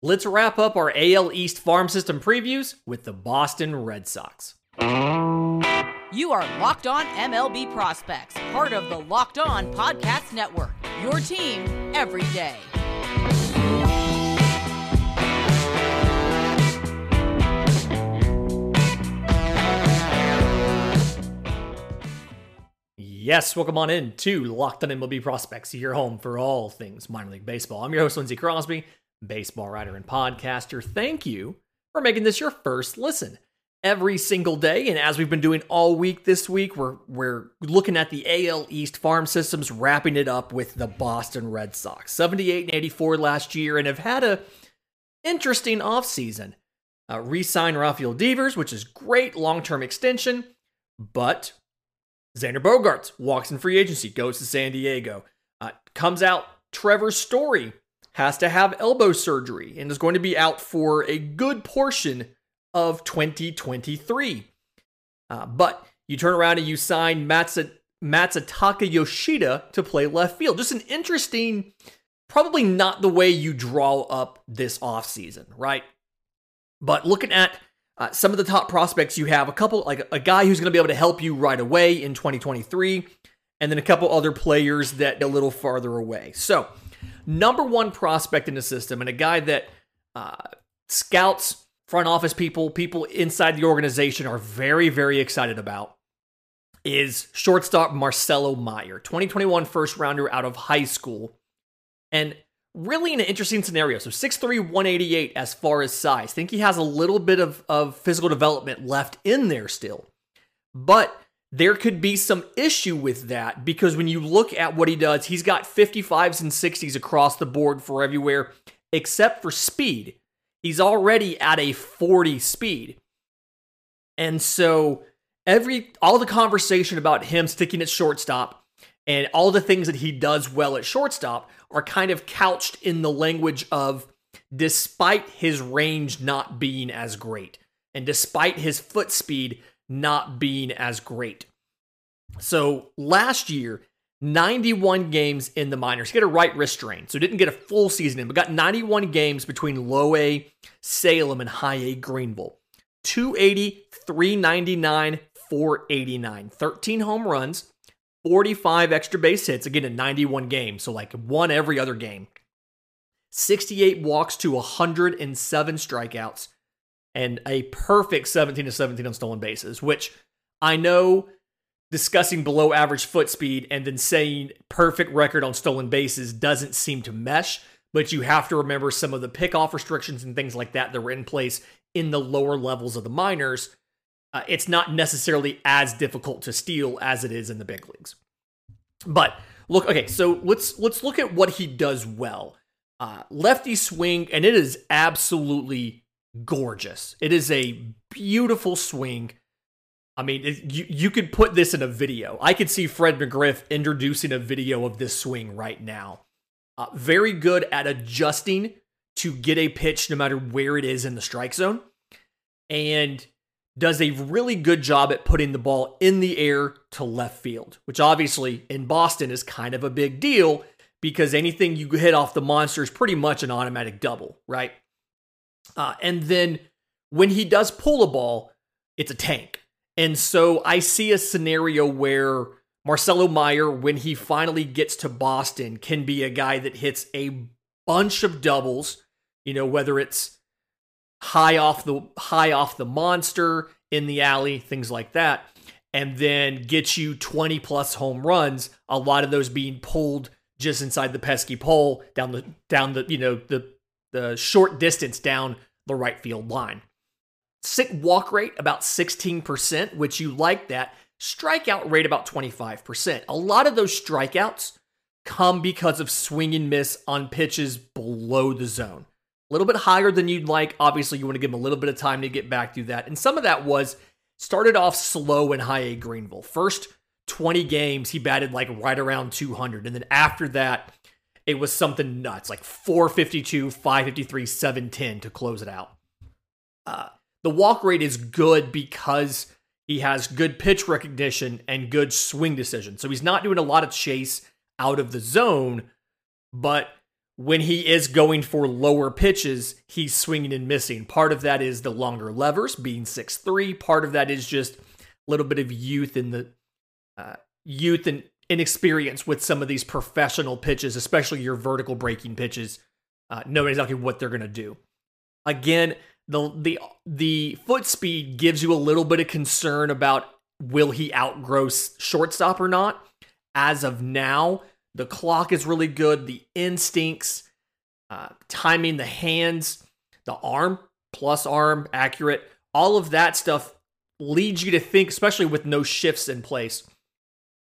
Let's wrap up our AL East farm system previews with the Boston Red Sox. You are Locked On MLB Prospects, part of the Locked On Podcast Network. Your team every day. Yes, welcome on in to Locked On MLB Prospects, your home for all things minor league baseball. I'm your host, Lindsey Crosby baseball writer and podcaster, thank you for making this your first listen every single day. And as we've been doing all week this week, we're we're looking at the AL East farm systems, wrapping it up with the Boston Red Sox. 78 and 84 last year, and have had a interesting offseason. Uh, re-sign Rafael Devers, which is great long-term extension, but Xander Bogaerts walks in free agency, goes to San Diego. Uh, comes out Trevor Story has to have elbow surgery and is going to be out for a good portion of 2023. Uh, but you turn around and you sign Matsu- Matsutaka Yoshida to play left field. Just an interesting, probably not the way you draw up this offseason, right? But looking at uh, some of the top prospects you have, a couple, like a guy who's going to be able to help you right away in 2023, and then a couple other players that a little farther away. So, number one prospect in the system and a guy that uh, scouts, front office people, people inside the organization are very, very excited about is shortstop Marcelo Meyer, 2021 first rounder out of high school. And really in an interesting scenario. So 6'3, 188 as far as size. Think he has a little bit of, of physical development left in there still. But there could be some issue with that because when you look at what he does, he's got 55s and 60s across the board for everywhere except for speed. He's already at a 40 speed. And so every all the conversation about him sticking at shortstop and all the things that he does well at shortstop are kind of couched in the language of despite his range not being as great and despite his foot speed not being as great. So last year, 91 games in the minors. He got a right wrist strain, so didn't get a full season in, but got 91 games between low A Salem and high A Greenville. 280, 399, 489. 13 home runs, 45 extra base hits, again in 91 games, so like one every other game. 68 walks to 107 strikeouts, and a perfect 17 to 17 on stolen bases, which I know discussing below average foot speed and then saying perfect record on stolen bases doesn't seem to mesh, but you have to remember some of the pickoff restrictions and things like that that were in place in the lower levels of the minors. Uh, it's not necessarily as difficult to steal as it is in the big leagues. But look, okay, so let's let's look at what he does well. Uh, lefty swing, and it is absolutely gorgeous. It is a beautiful swing. I mean, it, you you could put this in a video. I could see Fred McGriff introducing a video of this swing right now. Uh, very good at adjusting to get a pitch no matter where it is in the strike zone, and does a really good job at putting the ball in the air to left field, which obviously in Boston is kind of a big deal because anything you hit off the monster is pretty much an automatic double, right? Uh, and then when he does pull a ball, it's a tank. And so I see a scenario where Marcelo Meyer, when he finally gets to Boston, can be a guy that hits a bunch of doubles, you know, whether it's high off the high off the monster in the alley, things like that, and then get you 20 plus home runs, a lot of those being pulled just inside the pesky pole down the down the, you know, the the short distance down the right field line. Sick walk rate about 16%, which you like that. Strikeout rate about 25%. A lot of those strikeouts come because of swing and miss on pitches below the zone. A little bit higher than you'd like. Obviously, you want to give him a little bit of time to get back through that. And some of that was started off slow in high A Greenville. First 20 games, he batted like right around 200. And then after that, it was something nuts, like 452, 553, 710 to close it out. Uh, the walk rate is good because he has good pitch recognition and good swing decision. So he's not doing a lot of chase out of the zone, but when he is going for lower pitches, he's swinging and missing. Part of that is the longer levers, being six three. Part of that is just a little bit of youth in the uh, youth and inexperience with some of these professional pitches, especially your vertical breaking pitches, uh, knowing exactly what they're going to do. Again, the the the foot speed gives you a little bit of concern about will he outgrow shortstop or not. As of now, the clock is really good. The instincts, uh, timing, the hands, the arm, plus arm, accurate, all of that stuff leads you to think, especially with no shifts in place,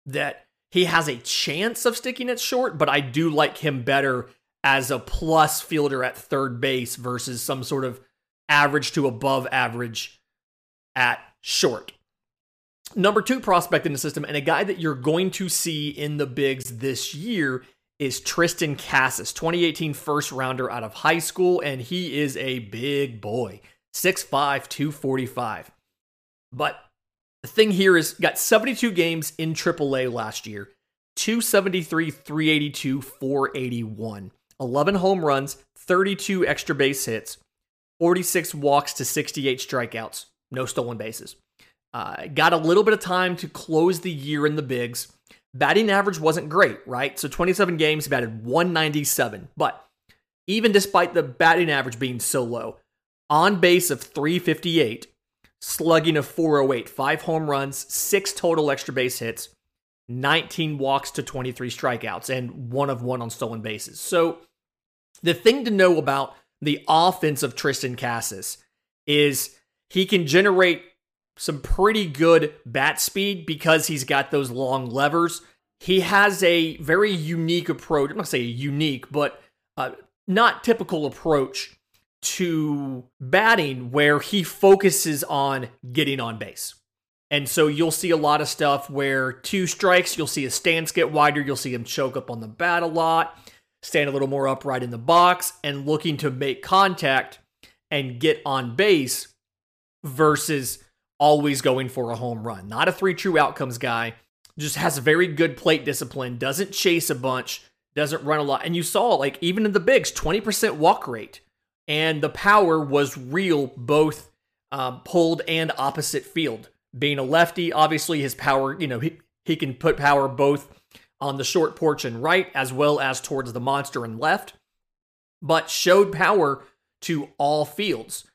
that he has a chance of sticking it short, but I do like him better as a plus fielder at third base versus some sort of average to above average at short number two prospect in the system, and a guy that you're going to see in the bigs this year is Triston Casas, 2018 first rounder out of high school, and he is a big boy, 6'5, 245. But the thing here is got 72 games in AAA last year, 273, 382, 481, 11 home runs, 32 extra base hits, 46 walks to 68 strikeouts, no stolen bases. Uh, got a little bit of time to close the year in the bigs. Batting average wasn't great, right? So 27 games, batted 197. But even despite the batting average being so low, on base of 358, slugging of 408, five home runs, six total extra base hits, 19 walks to 23 strikeouts, and one of one on stolen bases. So the thing to know about the offense of Triston Casas is he can generate some pretty good bat speed because he's got those long levers. He has a very unique approach. I'm not say unique, but uh, not typical approach to batting where he focuses on getting on base. And so you'll see a lot of stuff where two strikes, you'll see his stance get wider, you'll see him choke up on the bat a lot, stand a little more upright in the box, and looking to make contact and get on base versus always going for a home run. Not a three true outcomes guy, just has very good plate discipline, doesn't chase a bunch, doesn't run a lot. And you saw, like, even in the bigs, 20% walk rate. And the power was real, both um, pulled and opposite field. Being a lefty, obviously his power, you know, he, he can put power both on the short porch and right, as well as towards the monster and left, but showed power to all fields.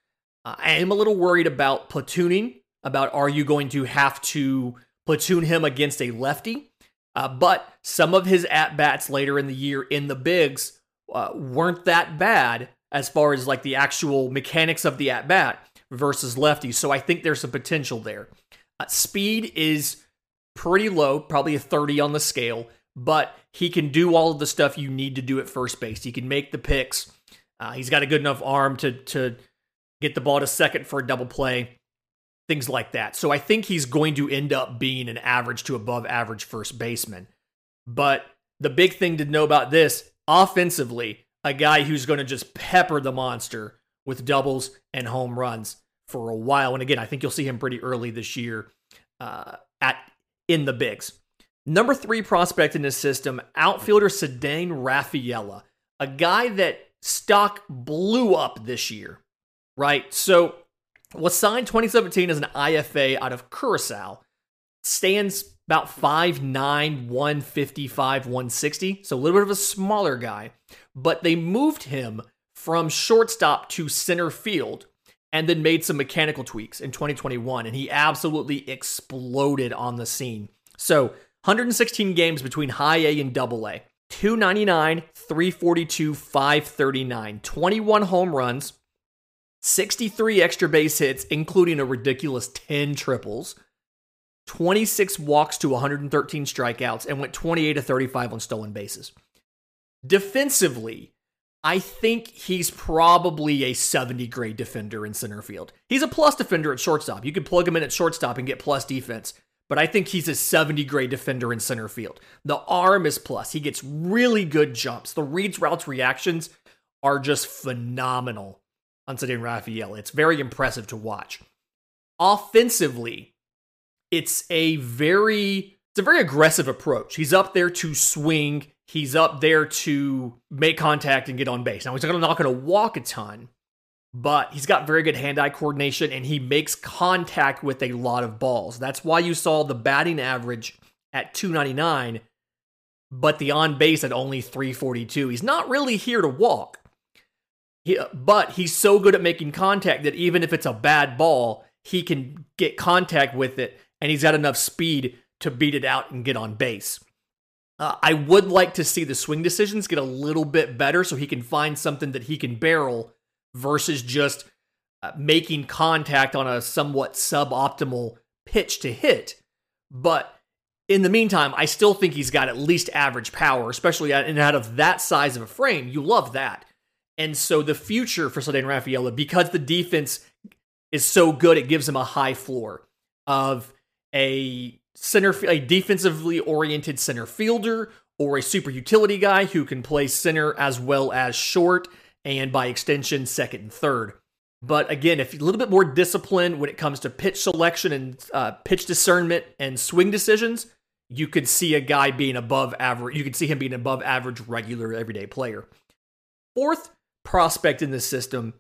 Uh, I am a little worried about platooning about are you going to have to platoon him against a lefty? Uh, but some of his at bats later in the year in the bigs uh, weren't that bad as far as like the actual mechanics of the at bat versus lefties. So I think there's some potential there. Uh, speed is pretty low, probably a 30 on the scale, but he can do all of the stuff you need to do at first base. He can make the picks. Uh, he's got a good enough arm to to get the ball to second for a double play things like that. So I think he's going to end up being an average to above average first baseman. But the big thing to know about this offensively, a guy who's going to just pepper the monster with doubles and home runs for a while. And again, I think you'll see him pretty early this year uh, at in the bigs. Number three prospect in this system, outfielder Ceddanne Rafaela, a guy that stock blew up this year, right? So was signed 2017 as an IFA out of Curacao. Stands about 5'9, 155, 160. So a little bit of a smaller guy. But they moved him from shortstop to center field and then made some mechanical tweaks in 2021. And he absolutely exploded on the scene. So 116 games between high A and double A. 299, 342, 539, 21 home runs, 63 extra base hits, including a ridiculous 10 triples, 26 walks to 113 strikeouts, and went 28 to 35 on stolen bases. Defensively, I think he's probably a 70 grade defender in center field. He's a plus defender at shortstop. You could plug him in at shortstop and get plus defense, but I think he's a 70 grade defender in center field. The arm is plus. He gets really good jumps. The reads, routes, reactions are just phenomenal on Ceddanne Rafaela. It's very impressive to watch. Offensively, it's a very it's a very aggressive approach. He's up there to swing, he's up there to make contact and get on base. Now, he's not going to walk a ton, but he's got very good hand eye coordination and he makes contact with a lot of balls. That's why you saw the batting average at 299, but the on base at only 342. He's not really here to walk. He, but he's so good at making contact that even if it's a bad ball, he can get contact with it and he's got enough speed to beat it out and get on base. Uh, I would like to see the swing decisions get a little bit better so he can find something that he can barrel versus just uh, making contact on a somewhat suboptimal pitch to hit. But in the meantime, I still think he's got at least average power, especially and out of that size of a frame. You love that. And so the future for Ceddanne Rafaela, because the defense is so good, it gives him a high floor of a center, a defensively oriented center fielder or a super utility guy who can play center as well as short and by extension second and third. But again, if a little bit more discipline when it comes to pitch selection and uh, pitch discernment and swing decisions, you could see a guy being above average. You could see him being above average regular everyday player. Fourth prospect in this system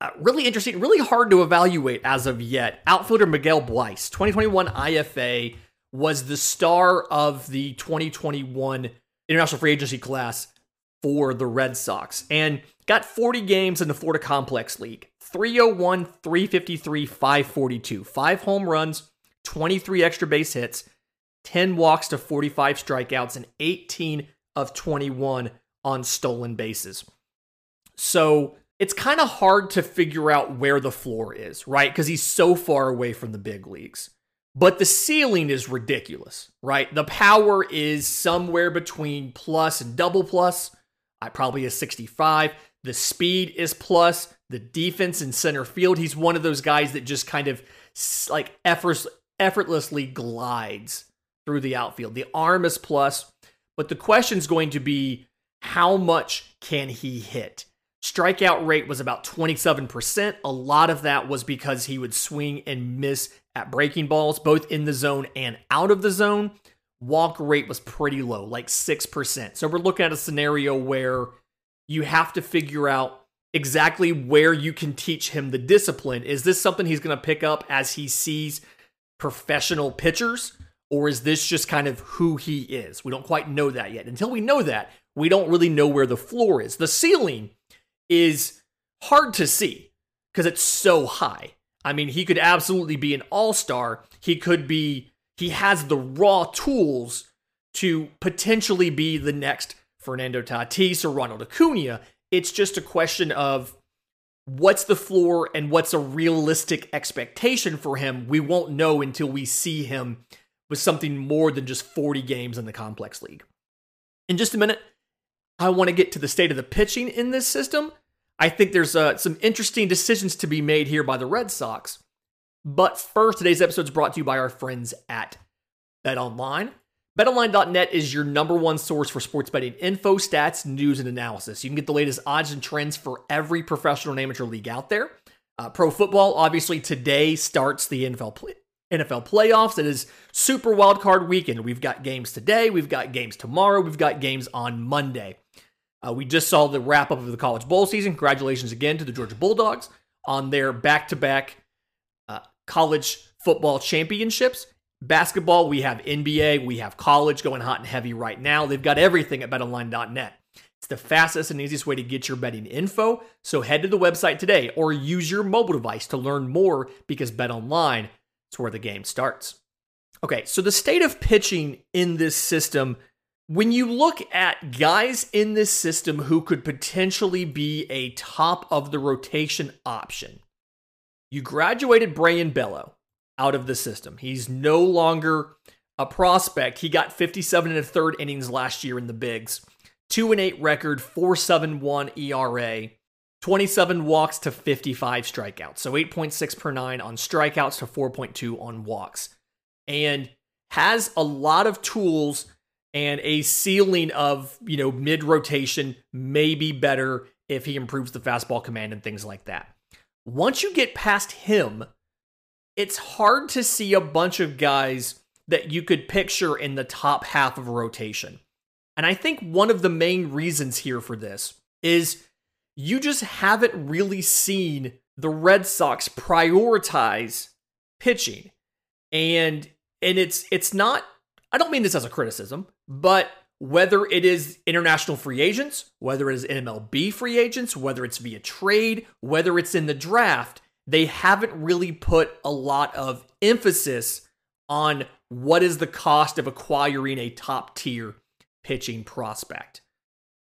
uh, really interesting, really hard to evaluate as of yet. Outfielder Miguel Bleis, 2021 IFA, was the star of the 2021 international free agency class for the Red Sox and got 40 games in the Florida Complex League 301, 353, 542, five home runs, 23 extra base hits, 10 walks to 45 strikeouts, and 18 of 21 on stolen bases. So it's kind of hard to figure out where the floor is, right? Because he's so far away from the big leagues. But the ceiling is ridiculous, right? The power is somewhere between plus and double plus. I probably a 65. The speed is plus. The defense in center field, he's one of those guys that just kind of like effortlessly glides through the outfield. The arm is plus, but the question is going to be how much can he hit? Strikeout rate was about 27%. A lot of that was because he would swing and miss at breaking balls, both in the zone and out of the zone. Walk rate was pretty low, like 6%. So we're looking at a scenario where you have to figure out exactly where you can teach him the discipline. Is this something he's going to pick up as he sees professional pitchers? Or is this just kind of who he is? We don't quite know that yet. Until we know that, we don't really know where the floor is. The ceiling is hard to see because it's so high. I mean, he could absolutely be an all star. He could be, he has the raw tools to potentially be the next Fernando Tatis or Ronald Acuna. It's just a question of what's the floor and what's a realistic expectation for him. We won't know until we see him with something more than just 40 games in the complex league. In just a minute, I want to get to the state of the pitching in this system. I think there's uh, some interesting decisions to be made here by the Red Sox. But first, today's episode is brought to you by our friends at BetOnline. BetOnline.net is your number one source for sports betting info, stats, news, and analysis. You can get the latest odds and trends for every professional and amateur league out there. Uh, pro football, obviously, today starts the NFL play- NFL playoffs. It is Super Wild Card weekend. We've got games today, we've got games tomorrow, we've got games on Monday. Uh, we just saw the wrap up of the college bowl season. Congratulations again to the Georgia Bulldogs on their back to back college football championships. Basketball, we have NBA, we have college going hot and heavy right now. They've got everything at betonline.net. It's the fastest and easiest way to get your betting info. So head to the website today or use your mobile device to learn more because BetOnline is where the game starts. Okay, so the state of pitching in this system when you look at guys in this system who could potentially be a top of the rotation option, you graduated Brayan Bello out of the system. He's no longer a prospect. He got 57 and a third innings last year in the bigs. 2 and 8 record, 471 ERA, 27 walks to 55 strikeouts. So 8.6 per 9 on strikeouts to 4.2 on walks. And has a lot of tools and a ceiling of, you know, mid rotation may be better if he improves the fastball command and things like that. Once you get past him, it's hard to see a bunch of guys that you could picture in the top half of rotation. And I think one of the main reasons here for this is you just haven't really seen the Red Sox prioritize pitching. And and it's it's not I don't mean this as a criticism, but whether it is international free agents, whether it is MLB free agents, whether it's via trade, whether it's in the draft, they haven't really put a lot of emphasis on what is the cost of acquiring a top tier pitching prospect.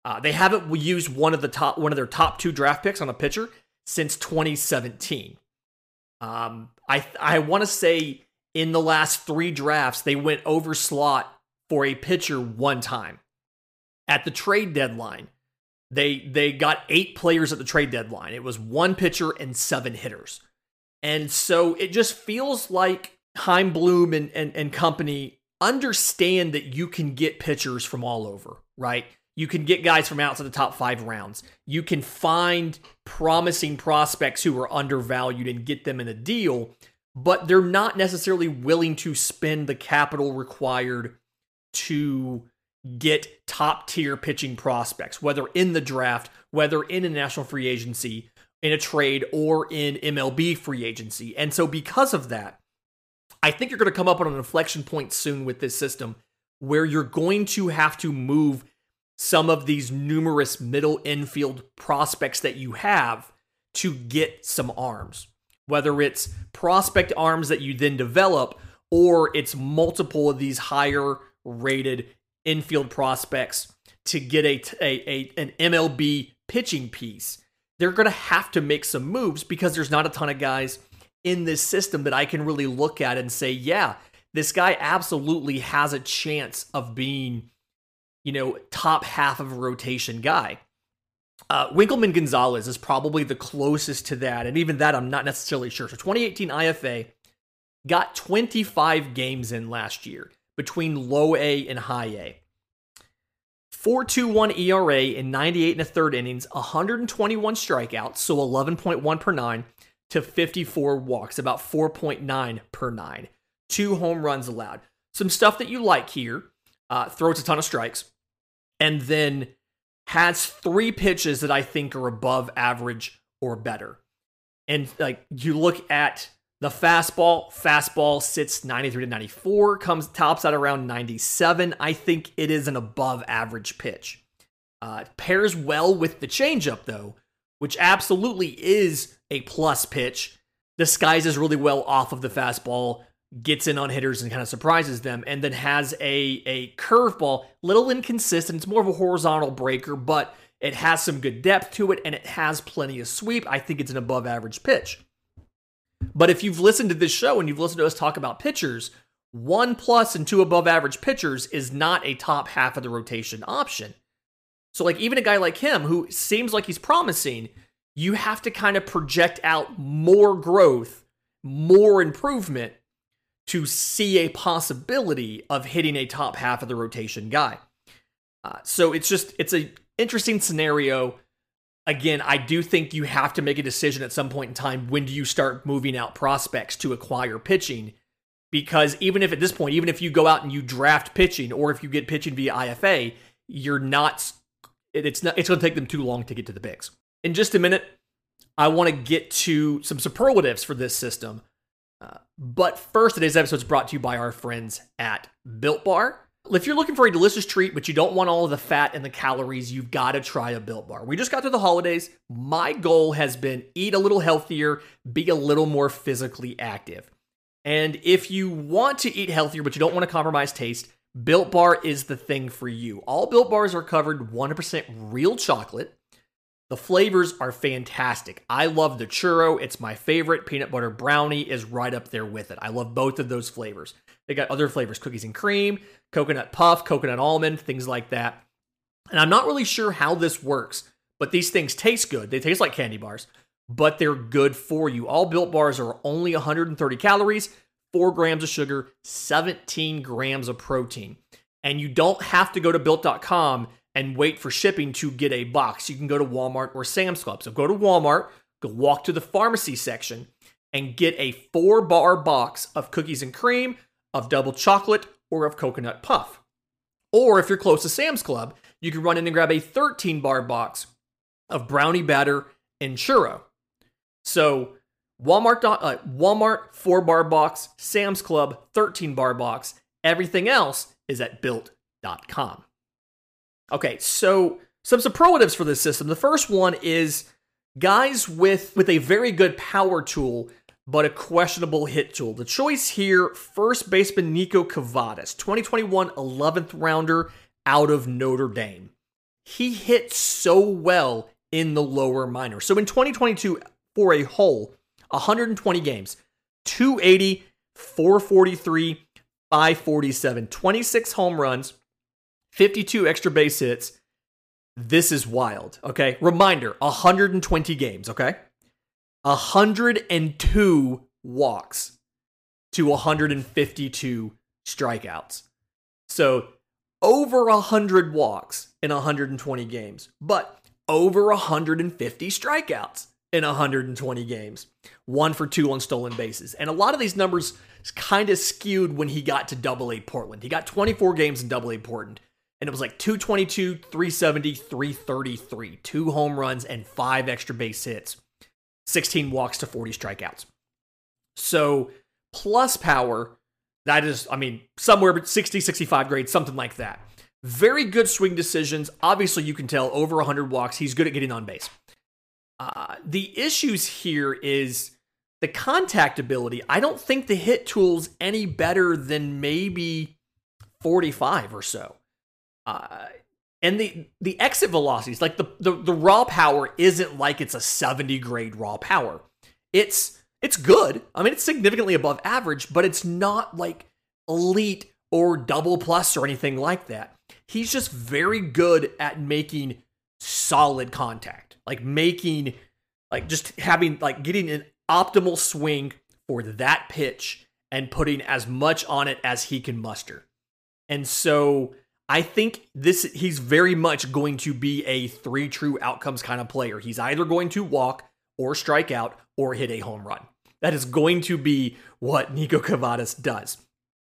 Uh, they haven't used one of the top one of their top two draft picks on a pitcher since 2017. Um, I I want to say in the last three drafts they went over slot for a pitcher one time. At the trade deadline, they they got eight players at the trade deadline. It was one pitcher and seven hitters. And so it just feels like Chaim Bloom and, and, and company understand that you can get pitchers from all over, right? You can get guys from outside the top five rounds. You can find promising prospects who are undervalued and get them in a deal, but they're not necessarily willing to spend the capital required to get top tier pitching prospects, whether in the draft, whether in a national free agency, in a trade, or in MLB free agency. And so, because of that, I think you're going to come up on an inflection point soon with this system where you're going to have to move some of these numerous middle infield prospects that you have to get some arms. Whether it's prospect arms that you then develop, or it's multiple of these higher rated infield prospects to get a, a, a an MLB pitching piece. They're going to have to make some moves because there's not a ton of guys in this system that I can really look at and say, yeah, this guy absolutely has a chance of being, you know, top half of a rotation guy. Uh, Wikelman Gonzalez is probably the closest to that, and even that I'm not necessarily sure. So 2018 IFA got 25 games in last year between low A and high A. 4.21 ERA in 98 and a third innings, 121 strikeouts, so 11.1 per nine, to 54 walks, about 4.9 per nine. Two home runs allowed. Some stuff that you like here. Uh, throws a ton of strikes, and then has three pitches that I think are above average or better. And like you look at the fastball, fastball sits 93 to 94, comes tops at around 97. I think it is an above average pitch. Uh, pairs well with the changeup though, which absolutely is a plus pitch. Disguises really well off of the fastball, gets in on hitters and kind of surprises them, and then has a a curveball, little inconsistent. It's more of a horizontal breaker, but it has some good depth to it and it has plenty of sweep. I think it's an above average pitch. But if you've listened to this show and you've listened to us talk about pitchers, one plus and two above average pitchers is not a top half of the rotation option. So, like, even a guy like him who seems like he's promising, you have to kind of project out more growth, more improvement to see a possibility of hitting a top half of the rotation guy. Uh, so it's just it's an interesting scenario again, I do think you have to make a decision at some point in time when do you start moving out prospects to acquire pitching? Because even if at this point, even if you go out and you draft pitching or if you get pitching via IFA, you're not it's not it's going to take them too long to get to the bigs. In just a minute, I want to get to some superlatives for this system. But first, today's episode is brought to you by our friends at Built Bar. If you're looking for a delicious treat, but you don't want all of the fat and the calories, you've got to try a Built Bar. We just got through the holidays. My goal has been eat a little healthier, be a little more physically active. And if you want to eat healthier, but you don't want to compromise taste, Built Bar is the thing for you. All Built Bars are covered 100% real chocolate. The flavors are fantastic. I love the churro. It's my favorite. Peanut butter brownie is right up there with it. I love both of those flavors. They got other flavors, cookies and cream, coconut puff, coconut almond, things like that. And I'm not really sure how this works, but these things taste good. They taste like candy bars, but they're good for you. All built bars are only 130 calories, 4 grams of sugar, 17 grams of protein. And you don't have to go to built.com and wait for shipping to get a box. You can go to Walmart or Sam's Club. So go to Walmart, go walk to the pharmacy section, and get a four bar box of cookies and cream, of double chocolate or of coconut puff. Or if you're close to Sam's Club, you can run in and grab a 13 bar box of brownie batter and churro. So Walmart, uh, Walmart 4 bar box, Sam's Club 13 bar box. Everything else is at built.com. Okay, so some superlatives for this system. The first one is guys with with a very good power tool but a questionable hit tool. The choice here, first baseman Niko Kavadas, 2021 11th rounder out of Notre Dame. He hit so well in the lower minor. So in 2022 for a whole 120 games, 280, 443, 547, 26 home runs, 52 extra base hits. This is wild, okay? Reminder 120 games, okay? 102 walks to 152 strikeouts. So over 100 walks in 120 games, but over 150 strikeouts in 120 games. One for two on stolen bases. And a lot of these numbers kind of skewed when he got to double A Portland. He got 24 games in double A Portland. And it was like 222, 370, 333, two home runs, and five extra base hits, 16 walks to 40 strikeouts. So, plus power, that is, I mean, somewhere 60, 65 grades, something like that. Very good swing decisions. Obviously, you can tell over 100 walks, he's good at getting on base. Uh, the issues here is the contact ability. I don't think the hit tool's any better than maybe 45 or so. And the the exit velocities, like the, the the raw power, isn't like it's a 70 grade raw power. It's it's good. I mean, it's significantly above average, but it's not like elite or double plus or anything like that. He's just very good at making solid contact, like making, like just having, like getting an optimal swing for that pitch and putting as much on it as he can muster. And so I think this he's very much going to be a three true outcomes kind of player. He's either going to walk or strike out or hit a home run. That is going to be what Niko Kavadas does.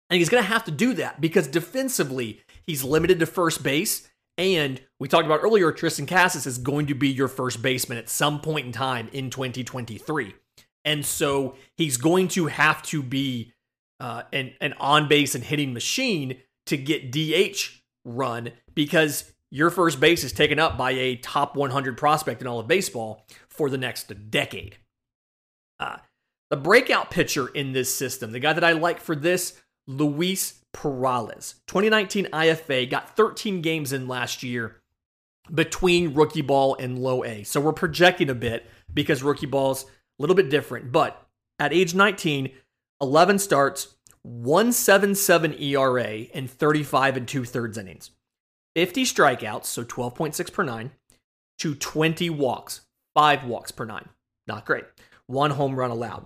And he's going to have to do that because defensively, he's limited to first base. And we talked about earlier, Triston Casas is going to be your first baseman at some point in time in 2023. And so he's going to have to be uh, an, an on base and hitting machine to get DH run because your first base is taken up by a top 100 prospect in all of baseball for the next decade. Uh, the breakout pitcher in this system, the guy that I like for this, Luis Perales. 2019 IFA, got 13 games in last year between rookie ball and low A. So we're projecting a bit because rookie ball's a little bit different. But at age 19, 11 starts, 177 ERA in 35 and two thirds innings, 50 strikeouts, so 12.6 per nine, to 20 walks, five walks per nine. Not great. One home run allowed.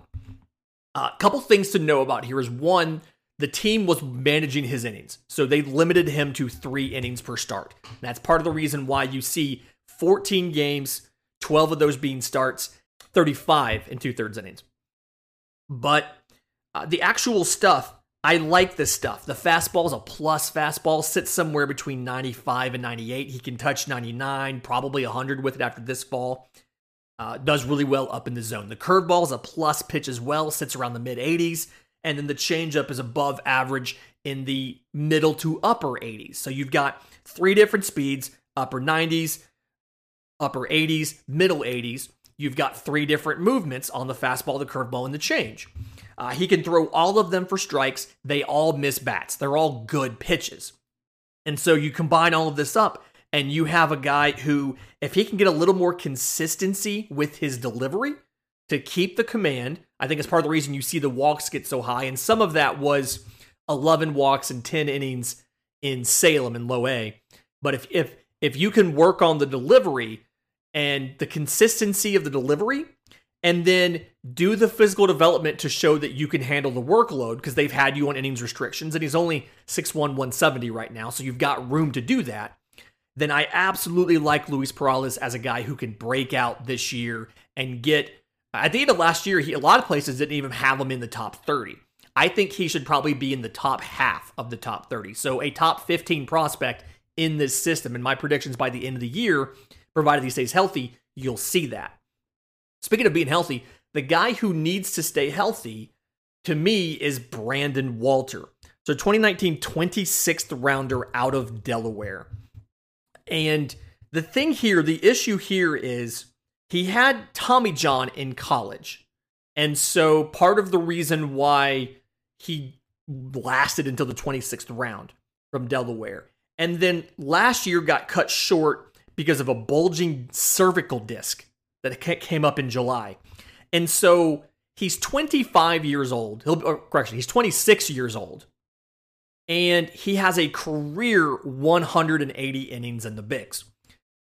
A uh, couple things to know about here is one, the team was managing his innings, so they limited him to three innings per start. That's part of the reason why you see 14 games, 12 of those being starts, 35 and two thirds innings. But uh, the actual stuff, I like this stuff. The fastball is a plus fastball, sits somewhere between 95 and 98. He can touch 99, probably 100 with it after this fall. Uh, does really well up in the zone. The curveball is a plus pitch as well, sits around the mid 80s. And then the changeup is above average in the middle to upper 80s. So you've got three different speeds upper 90s, upper 80s, middle 80s. You've got three different movements on the fastball, the curveball, and the change. Uh, he can throw all of them for strikes. They all miss bats. They're all good pitches. And so you combine all of this up, and you have a guy who, if he can get a little more consistency with his delivery to keep the command, I think it's part of the reason you see the walks get so high. And some of that was 11 walks and 10 innings in Salem in low A. But if if if you can work on the delivery and the consistency of the delivery, and then do the physical development to show that you can handle the workload because they've had you on innings restrictions and he's only 6'1 170 right now so you've got room to do that then i absolutely like luis perales as a guy who can break out this year and get at the end of last year he, a lot of places didn't even have him in the top 30 I think he should probably be in the top half of the top 30. So a top 15 prospect in this system. And my predictions by the end of the year, provided he stays healthy, you'll see that. Speaking of being healthy, the guy who needs to stay healthy to me is Brandon Walter. So 2019 26th rounder out of Delaware. And the thing here, the issue here is he had Tommy John in college. And so part of the reason why he lasted until the 26th round from Delaware. And then last year got cut short because of a bulging cervical disc that came up in July. And so he's 25 years old. He'll, correction, he's 26 years old. And he has a career 180 innings in the Bigs.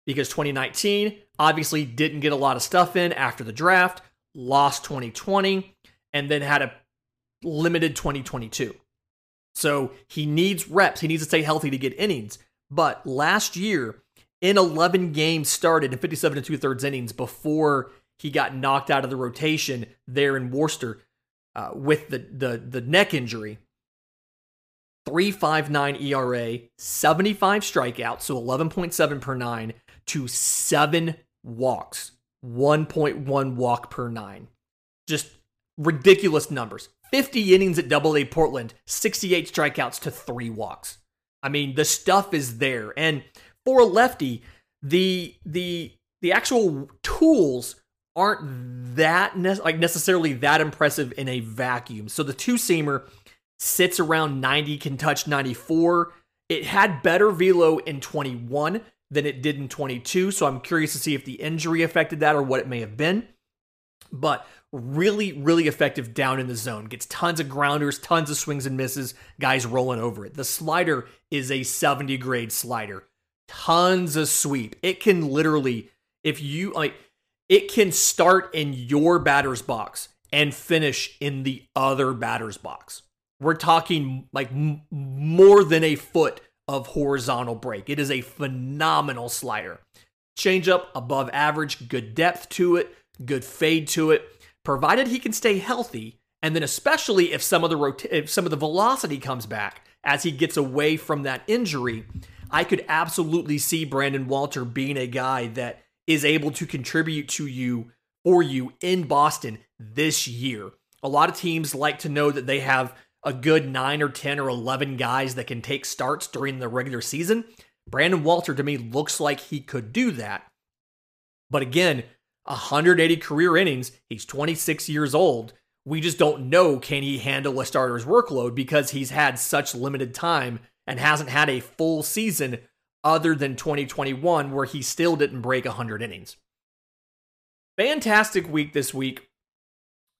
Because 2019 obviously didn't get a lot of stuff in after the draft, lost 2020, and then had a limited 2022. So he needs reps. He needs to stay healthy to get innings. But last year, in 11 games started in 57 and two thirds innings before he got knocked out of the rotation there in Worcester uh, with the, the, the neck injury. 359 ERA, 75 strikeouts, so 11.7 per nine to seven walks, 1.1 walk per nine. Just ridiculous numbers. 50 innings at Double A Portland, 68 strikeouts to three walks. I mean, the stuff is there, and for lefty, the the the actual tools aren't that ne- like necessarily that impressive in a vacuum. So the two seamer sits around 90, can touch 94. It had better velo in 21 than it did in 22. So I'm curious to see if the injury affected that or what it may have been. But really, really effective down in the zone. Gets tons of grounders, tons of swings and misses, guys rolling over it. The slider is a 70 grade slider. Tons of sweep. It can literally, if you like, it can start in your batter's box and finish in the other batter's box. We're talking like m- more than a foot of horizontal break. It is a phenomenal slider. Changeup above average, good depth to it, good fade to it provided he can stay healthy, and then especially if some of the rota- if some of the velocity comes back as he gets away from that injury, I could absolutely see Brandon Walter being a guy that is able to contribute to you for you in Boston this year. A lot of teams like to know that they have a good 9 or 10 or 11 guys that can take starts during the regular season. Brandon Walter to me looks like he could do that. But again, 180 career innings. He's 26 years old. We just don't know can he handle a starter's workload because he's had such limited time and hasn't had a full season other than 2021 where he still didn't break 100 innings. Fantastic week this week.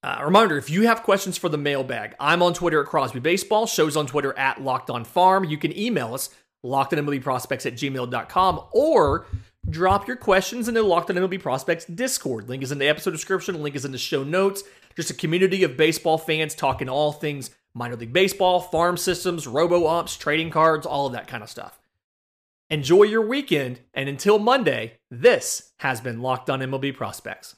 Uh, reminder if you have questions for the mailbag, I'm on Twitter at Crosby Baseball, shows on Twitter at Locked On Farm. You can email us, lockedonmlbprospects at gmail.com, or drop your questions in the Locked On MLB Prospects Discord. Link is in the episode description, link is in the show notes. Just a community of baseball fans talking all things minor league baseball, farm systems, robo ops, trading cards, all of that kind of stuff. Enjoy your weekend, and until Monday, this has been Locked On MLB Prospects.